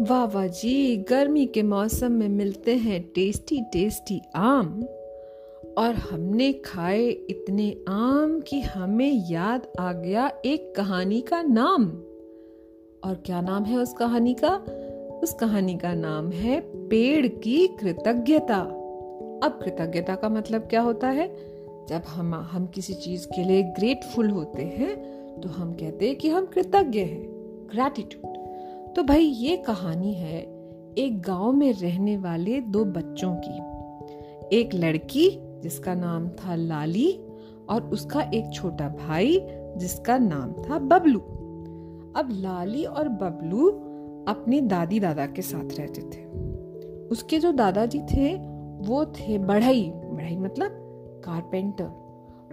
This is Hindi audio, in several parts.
वाह जी, गर्मी के मौसम में मिलते हैं टेस्टी टेस्टी आम। और हमने खाए इतने आम कि हमें याद आ गया एक कहानी का नाम। और क्या नाम है उस कहानी का? उस कहानी का नाम है पेड़ की कृतज्ञता। अब कृतज्ञता का मतलब क्या होता है? जब हम हम किसी चीज़ के लिए ग्रेटफुल होते हैं तो हम कहते हैं कि हम कृतज्ञ हैं। ग्रैटिट्यूड तो भाई ये कहानी है एक गाँव में रहने वाले दो बच्चों की। एक लड़की, जिसका नाम था लाली, और उसका एक छोटा भाई, जिसका नाम था बबलू। अब लाली और बबलू अपने दादी दादा के साथ रहते थे। उसके जो दादाजी थे, वो थे बढ़ई। बढ़ई मतलब कारपेंटर।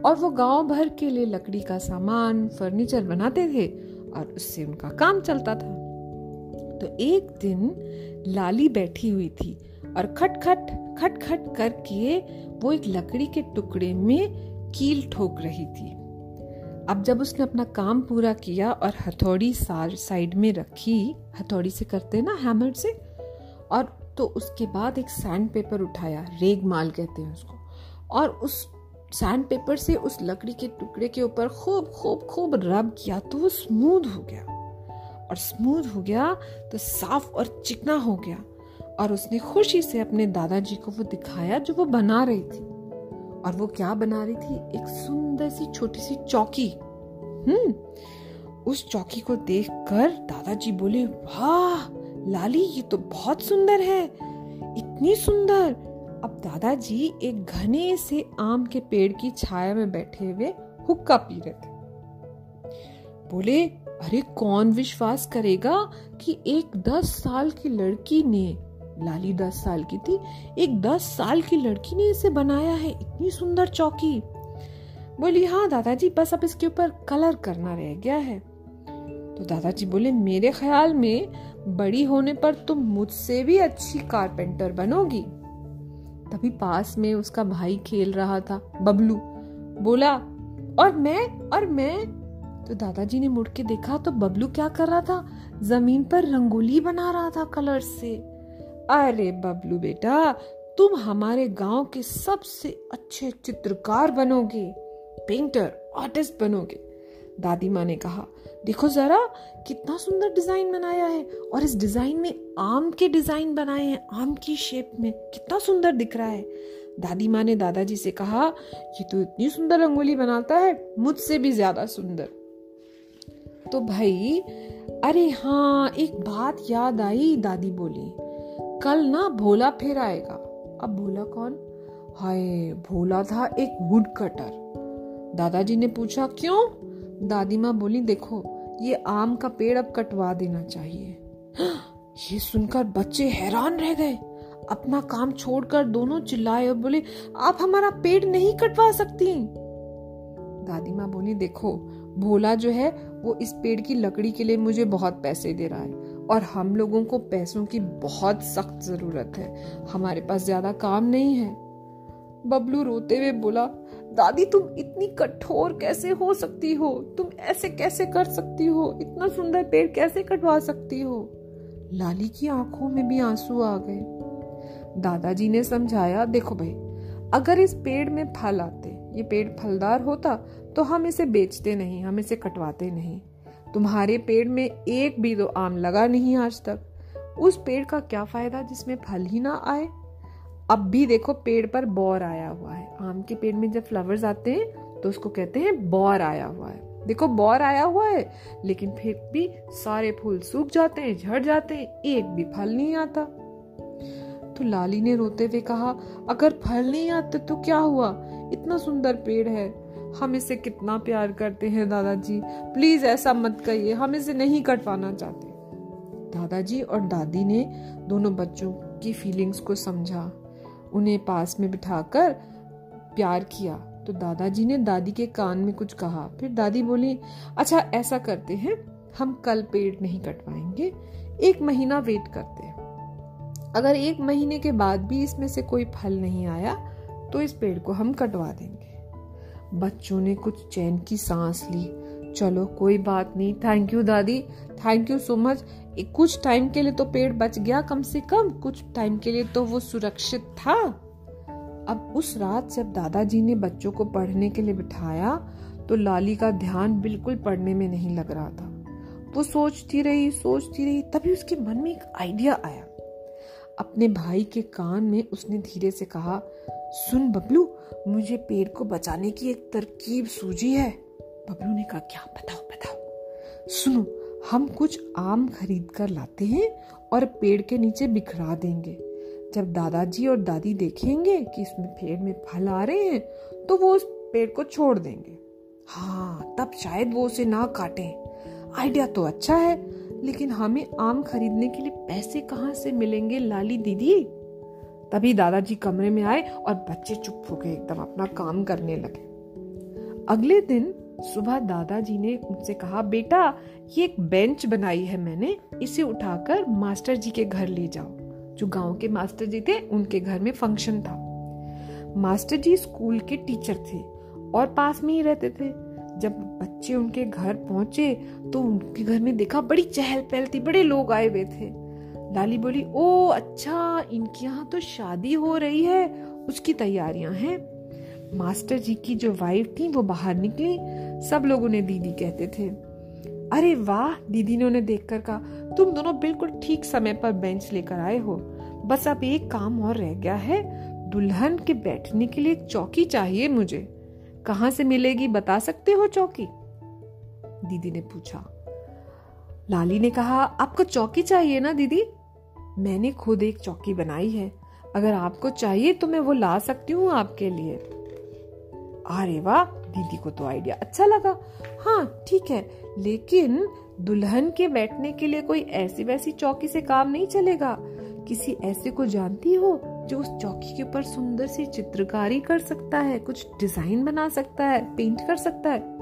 और वो गाँव भर के लिए लकड़ी का सामान, फर्नीचर बनाते थे, और उससे उनका काम चलता था। तो एक दिन लाली बैठी हुई थी और खट खट खट खट करके वो एक लकड़ी के टुकड़े में कील ठोक रही थी। अब जब उसने अपना काम पूरा किया और हथौड़ी साइड में रखी, हथौड़ी से करते ना हैमर से, और तो उसके बाद एक सैंड पेपर उठाया, रेग माल कहते हैं उसको, और उस सैंड पेपर से उस लकड़ी के टुकड़े के ऊपर खूब खूब खूब रब किया तो वो स्मूथ हो गया। और स्मूथ हो गया तो साफ़ और चिकना हो गया। और उसने खुशी से अपने दादाजी को वो दिखाया जो वो बना रही थी। और वो क्या बना रही थी? एक सुंदर सी, छोटी सी चौकी। हम्म उस चौकी को देखकर दादाजी बोले, वाह, लाली, ये तो बहुत सुंदर है। इतनी सुंदर। अब दादाजी एक घने से आम के पेड़ की छाया में बैठे हुए हुक्का पी रहे थे। बोले अरे कौन विश्वास करेगा कि एक दस साल की लड़की ने, लाली दस साल की थी, एक दस साल की लड़की ने इसे बनाया है, इतनी सुंदर चौकी। बोली हाँ दादाजी, बस अब इसके ऊपर कलर करना रह गया है। तो दादाजी बोले, मेरे ख्याल में बड़ी होने पर तुम मुझसे भी अच्छी कारपेंटर बनोगी। तभी पास में उसका भाई खेल रहा था, बबलू। बोला, और मैं और मैं तो दादाजी ने मुड़ के देखा तो बबलू क्या कर रहा था? ज़मीन पर रंगोली बना रहा था कलर से। अरे बबलू बेटा, तुम हमारे गाँव के सबसे अच्छे चित्रकार बनोगे पेंटर आर्टिस्ट बनोगे। दादी माँ ने कहा, देखो जरा, कितना सुंदर डिज़ाइन बनाया है और इस डिज़ाइन में आम के डिज़ाइन बनाए हैं, आम की शेप में कितना सुंदर दिख रहा है। दादी माँ ने दादाजी से कहा, ये तो इतनी सुंदर रंगोली बनाता है, मुझसे भी ज़्यादा सुंदर। तो भाई, अरे हाँ एक बात याद आई, दादी बोली। कल ना भोला फिर आएगा। अब भोला कौन? हाय, भोला था एक वुड कटर दादाजी ने पूछा, क्यों? दादी माँ बोली, देखो, ये आम का पेड़ अब कटवा देना चाहिए। ये सुनकर बच्चे हैरान रह गए। अपना काम छोड़कर दोनों चिल्लाए और बोले, आप हमारा पेड़ नहीं कटवा सकती? दादी माँ बोली, देखो, भोला जो है वो इस पेड़ की लकड़ी के लिए मुझे बहुत पैसे दे रहा है और हम लोगों को पैसों की बहुत सख्त ज़रूरत है। हमारे पास ज़्यादा काम नहीं है। बबलू रोते हुए बोला, दादी, तुम इतनी कठोर कैसे हो सकती हो? तुम ऐसे कैसे कर सकती हो? इतना सुंदर पेड़ कैसे कटवा सकती हो? लाली की आँखों में भी आँसू आ गए। दादाजी ने समझाया, देखो भाई, अगर इस पेड़ में फल आते, ये पेड़ फलदार होता तो हम इसे बेचते नहीं, हम इसे कटवाते नहीं। तुम्हारे पेड़ में एक भी तो आम लगा नहीं आज तक। उस पेड़ का क्या फ़ायदा जिसमें फल ही ना आए? अब भी देखो पेड़ पर बौर आया हुआ है। आम के पेड़ में जब फ्लावर्स आते हैं तो उसको कहते हैं बौर आया हुआ है। देखो बौर आया हुआ है, लेकिन फिर भी सारे फूल सूख जाते हैं, झड़ जाते हैं, एक भी फल नहीं आता। तो लाली ने रोते हुए कहा, अगर फल नहीं आते तो क्या हुआ? इतना सुंदर पेड़ है। हम इसे कितना प्यार करते हैं, दादाजी। प्लीज़ ऐसा मत कहिए, हम इसे नहीं कटवाना चाहते। दादाजी और दादी ने दोनों बच्चों की फीलिंग्स को समझा। उन्हें पास में बिठाकर प्यार किया। तो दादाजी ने दादी के कान में कुछ कहा। फिर दादी बोली अच्छा ऐसा करते हैं, हम कल पेड़ नहीं कटवाएँगे। एक महीना वेट करते हैं। अगर एक महीने के बाद भी इसमें से कोई फल नहीं आया तो इस पेड़ को हम कटवा देंगे। बच्चों ने कुछ चैन की सांस ली। चलो, कोई बात नहीं। थैंक यू दादी। थैंक यू सो मच कुछ टाइम के लिए तो पेड़ बच गया कम से कम। कुछ टाइम के लिए तो वो सुरक्षित था। अब उस रात जब दादाजी ने बच्चों को पढ़ने के लिए बिठाया तो लाली का ध्यान बिल्कुल पढ़ने में नहीं लग रहा था। वो सोचती रही सोचती रही, तभी उसके मन में एक आइडिया आया। अपने भाई के कान में उसने धीरे से कहा, सुन बबलू, मुझे पेड़ को बचाने की एक तरकीब सूझी है। बबलू ने कहा, क्या? बताओ बताओ। सुनो, हम कुछ आम खरीद कर लाते हैं और पेड़ के नीचे बिखरा देंगे। जब दादाजी और दादी देखेंगे कि इसमें पेड़ में फल आ रहे हैं तो वो उस पेड़ को छोड़ देंगे। हाँ तब शायद वो उसे ना काटे। आइडिया तो अच्छा है लेकिन हमें आम खरीदने के लिए पैसे कहाँ से मिलेंगे लाली दीदी? तभी दादाजी कमरे में आए और बच्चे चुप हो गए, एकदम अपना काम करने लगे। अगले दिन सुबह दादाजी ने मुझसे कहा, बेटा, ये एक बेंच बनाई है मैंने, इसे उठाकर मास्टर जी के घर ले जाओ। जो गाँव के मास्टर जी थे, उनके घर में फ़ंक्शन था। मास्टर जी स्कूल के टीचर थे और पास में ही रहते थे। जब बच्चे उनके घर पहुँचे तो उनके घर में देखा बड़ी चहल पहल थी, बड़े लोग आए हुए थे। लाली बोली, ओ अच्छा इनके यहाँ तो शादी हो रही है, उसकी तैयारियाँ हैं। मास्टर जी की जो वाइफ थी, वो बाहर निकली, सब लोग उन्हें दीदी कहते थे। अरे वाह, दीदी ने उन्हें देखकर कहा, तुम दोनों बिल्कुल ठीक समय पर बेंच लेकर आए हो। बस अब एक काम और रह गया है, दुल्हन के बैठने के लिए चौकी चाहिए मुझे। कहाँ से मिलेगी बता सकते हो चौकी? दीदी ने पूछा। लाली ने कहा, आपको चौकी चाहिए ना दीदी? मैंने खुद एक चौकी बनाई है। अगर आपको चाहिए तो मैं वो ला सकती हूँ आपके लिए। अरे वाह, दीदी को तो आइडिया अच्छा लगा। हाँ ठीक है, लेकिन दुल्हन के बैठने के लिए कोई ऐसी वैसी चौकी से काम नहीं चलेगा। किसी ऐसे को जानती हो जो उस चौकी के ऊपर सुंदर सी चित्रकारी कर सकता है, कुछ डिज़ाइन बना सकता है, पेंट कर सकता है?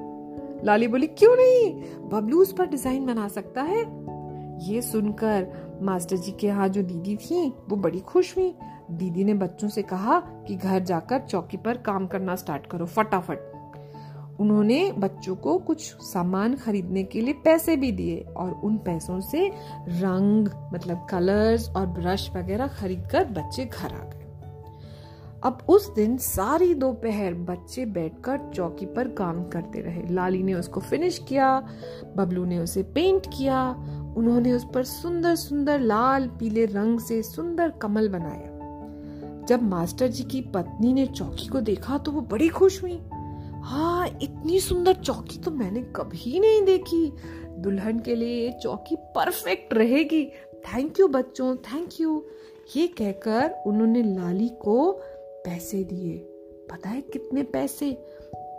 लाली बोली, क्यों नहीं? बबलू उस पर डिज़ाइन बना सकता है? ये सुनकर मास्टर जी के यहाँ जो दीदी थी, वो बड़ी खुश हुई। दीदी ने बच्चों से कहा कि घर जाकर चौकी पर काम करना स्टार्ट करो, फटाफट। उन्होंने बच्चों को कुछ सामान खरीदने के लिए पैसे भी दिए और उन पैसों से रंग मतलब कलर्स और ब्रश वगैरह खरीद कर बच्चे घर आ गए। अब उस दिन सारी दोपहर बच्चे बैठकर चौकी पर काम करते रहे। लाली ने उसको फिनिश किया, बबलू ने उसे पेंट किया, उन्होंने उस पर सुंदर सुंदर, लाल, पीले रंग से सुंदर कमल बनाया। जब मास्टर जी की पत्नी ने चौकी को देखा तो वो बड़ी खुश हुई। हाँ इतनी सुंदर चौकी तो मैंने कभी नहीं देखी। दुल्हन के लिए ये चौकी परफेक्ट रहेगी। थैंक यू बच्चों थैंक यू ये कहकर उन्होंने लाली को पैसे दिए। पता है कितने पैसे?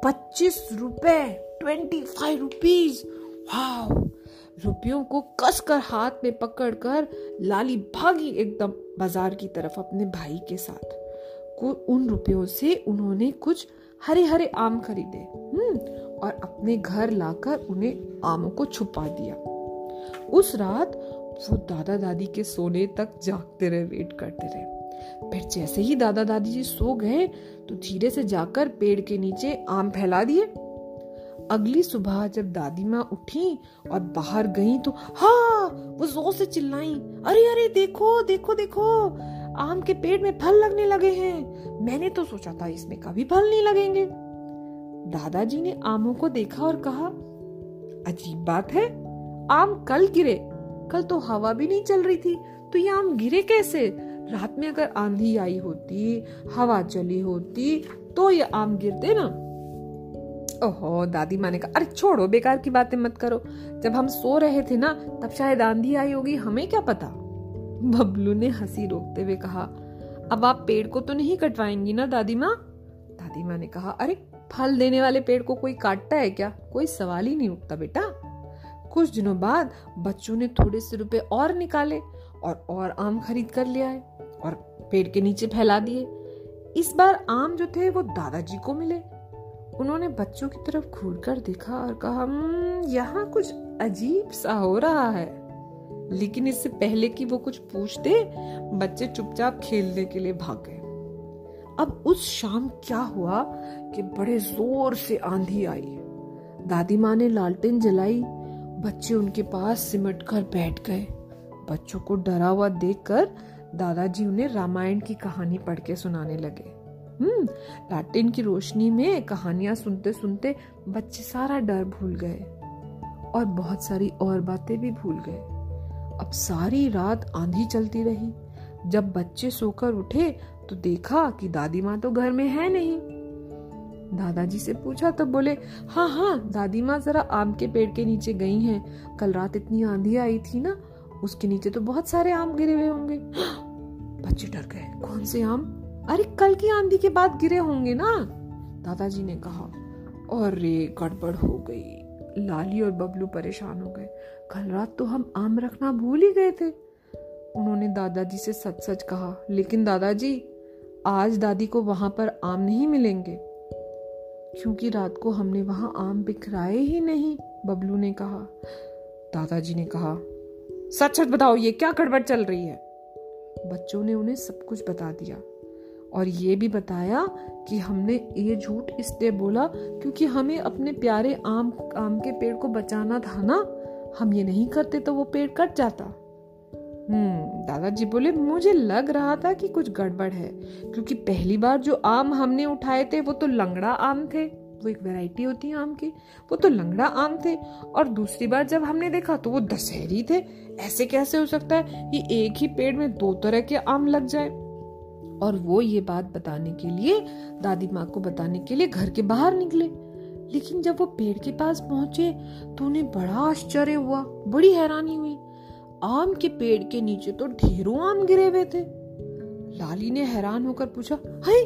पच्चीस रुपए ट्वेंटी फाइव रुपीज़ वाह रुपयों को कसकर हाथ में पकड़कर लाली भागी एकदम बाज़ार की तरफ़ अपने भाई के साथ। को उन रुपयों से उन्होंने कुछ हरे हरे आम खरीदे। हम्म और अपने घर लाकर उन्हें आमों को छुपा दिया। उस रात वो दादा दादी के सोने तक जागते रहे वेट करते रहे। फिर जैसे ही दादा दादी जी सो गए तो धीरे से जाकर पेड़ के नीचे आम फैला दिए। अगली सुबह जब दादी माँ उठी और बाहर गई तो हाँ वो ज़ोर से चिल्लाई, अरे अरे, देखो देखो देखो, आम के पेड़ में फल लगने लगे हैं। मैंने तो सोचा था इसमें कभी फल नहीं लगेंगे। दादाजी ने आमों को देखा और कहा, अजीब बात है, आम कल गिरे, कल तो हवा भी नहीं चल रही थी तो ये आम गिरे कैसे? रात में अगर आंधी आई होती, हवा चली होती तो ये आम गिरते ना। ओहो, दादी माँ ने कहा, अरे छोड़ो, बेकार की बातें मत करो। जब हम सो रहे थे ना, तब शायद आंधी आई होगी, हमें क्या पता? बबलू ने हँसी रोकते हुए कहा, अब आप पेड़ को तो नहीं कटवाएँगी ना, दादी माँ? दादी माँ ने कहा, अरे, फल देने वाले पेड़ को कोई काटता है क्या? कोई सवाल ही नहीं उठता बेटा। कुछ दिनों बाद बच्चों ने थोड़े से रुपए और निकाले और और आम खरीद कर ले आए और पेड़ के नीचे फैला दिए। इस बार आम जो थे वो दादाजी को मिले। उन्होंने बच्चों की तरफ़ घूर कर देखा और कहा हम्म, यहाँ कुछ अजीब सा हो रहा है। लेकिन इससे पहले कि वो कुछ पूछते बच्चे चुपचाप खेलने के लिए भाग गए। अब उस शाम क्या हुआ कि बड़े ज़ोर से आंधी आई। दादी माँ ने लालटेन जलाई। बच्चे उनके पास सिमट कर बैठ गए। बच्चों को डरा हुआ देखकर दादाजी उन्हें रामायण की कहानी पढ़ के सुनाने लगे। हम्म लालटेन की रोशनी में कहानियाँ सुनते सुनते बच्चे सारा डर भूल गए और बहुत सारी और बातें भी भूल गए। अब सारी रात आंधी चलती रही। जब बच्चे सोकर उठे तो देखा कि दादी माँ तो घर में है नहीं। दादाजी से पूछा तो बोले हाँ हाँ दादी माँ जरा आम के पेड़ के नीचे गई हैं। कल रात इतनी आंधी आई थी ना उसके नीचे तो बहुत सारे आम गिरे हुए होंगे। बच्चे डर गए। कौन से आम? अरे, कल की आंधी के बाद गिरे होंगे ना। दादाजी ने कहा और रे गड़बड़ हो गई। लाली और बबलू परेशान हो गए। कल रात तो हम आम रखना भूल ही गए थे। उन्होंने दादाजी से सच सच कहा, लेकिन दादाजी, आज दादी को वहाँ पर आम नहीं मिलेंगे। क्योंकि रात को हमने वहाँ आम बिखराए ही नहीं, बबलू ने कहा। दादाजी ने कहा सच सच बताओ, ये क्या गड़बड़ चल रही है? बच्चों ने उन्हें सब कुछ बता दिया। और ये भी बताया कि हमने ये झूठ इसलिए बोला क्योंकि हमें अपने प्यारे आम आम के पेड़ को बचाना था ना? हम ये नहीं करते तो वो पेड़ कट जाता। हम्म दादाजी बोले, मुझे लग रहा था कि कुछ गड़बड़ है, क्योंकि पहली बार जो आम हमने उठाए थे वो तो लंगड़ा आम थे। वो एक वैरायटी होती है आम की। वो तो लंगड़ा आम थे। और दूसरी बार जब हमने देखा तो वो दशहरी थे। ऐसे कैसे हो सकता है कि एक ही पेड़ में दो तरह के आम लग जाए? और वो ये बात बताने के लिए, दादी माँ को बताने के लिए घर के बाहर निकले। लेकिन जब वो पेड़ के पास पहुँचे तो उन्हें बड़ा आश्चर्य हुआ, बड़ी हैरानी हुई। आम के पेड़ के नीचे तो ढेरों आम गिरे हुए थे। लाली ने हैरान होकर पूछा, हाय,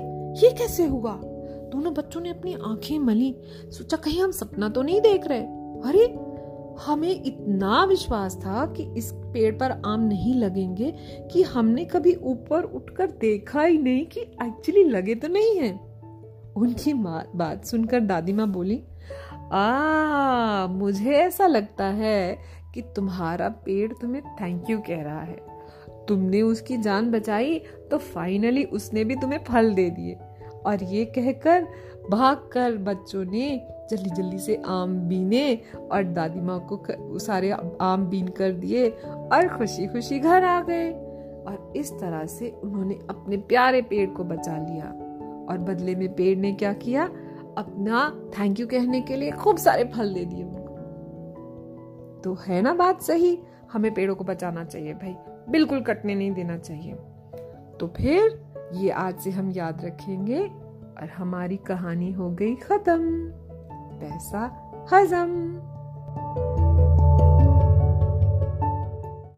ये कैसे हुआ? दोनों बच्चों ने अपनी आँखें मली। सोचा, कहीं हम सपना तो नहीं देख रहे। अरे, हमें इतना विश्वास था कि इस पेड़ पर आम नहीं लगेंगे कि हमने कभी ऊपर उठकर देखा ही नहीं कि एक्चुअली लगे तो नहीं है। उनकी बात सुनकर दादी माँ बोली, आ, मुझे ऐसा लगता है कि तुम्हारा पेड़ तुम्हें थैंक यू कह रहा है। तुमने उसकी जान बचाई तो फाइनली उसने भी तुम्हें फल दे दिए। और ये कहकर भागकर बच्चों ने जल्दी जल्दी से आम बीने और दादी माँ को सारे आम बीन कर दिए और खुशी खुशी घर आ गए। और इस तरह से उन्होंने अपने प्यारे पेड़ को बचा लिया। और बदले में पेड़ ने क्या किया? अपना थैंक यू कहने के लिए खूब सारे फल दे दिए। उनको तो है ना बात सही? हमें पेड़ों को बचाना चाहिए भाई। बिल्कुल कटने नहीं देना चाहिए। तो फिर ये आज से हम याद रखेंगे और हमारी कहानी हो गई खत्म। पैसा हजम।